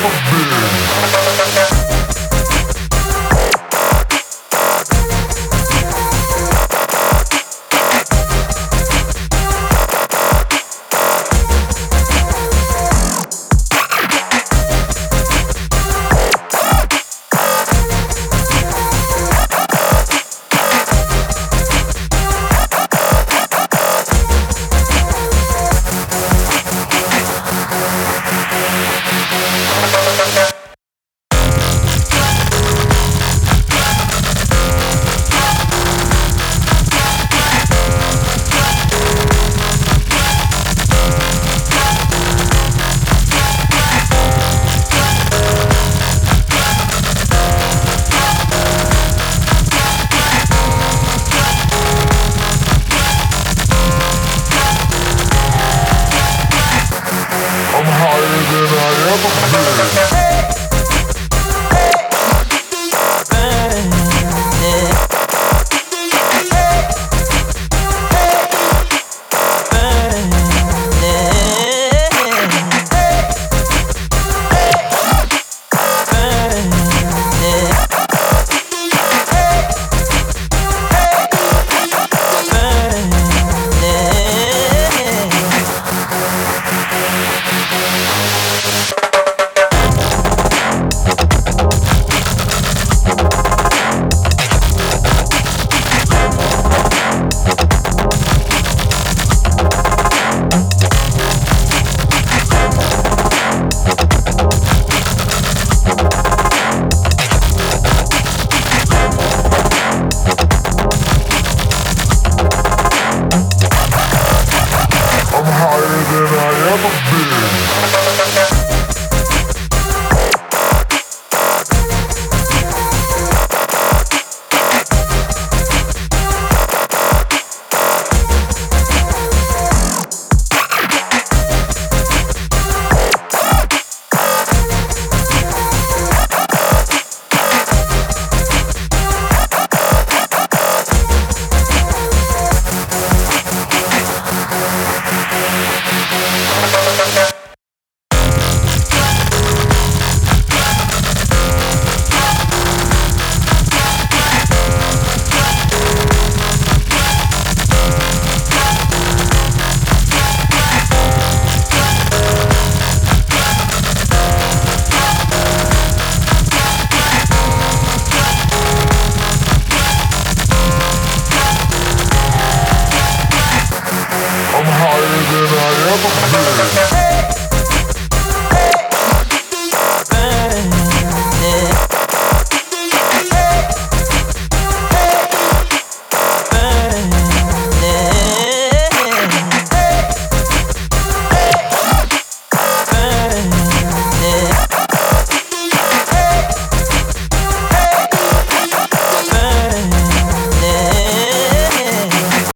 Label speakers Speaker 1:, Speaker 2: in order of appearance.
Speaker 1: trouble. you. I'm higher than I ever been.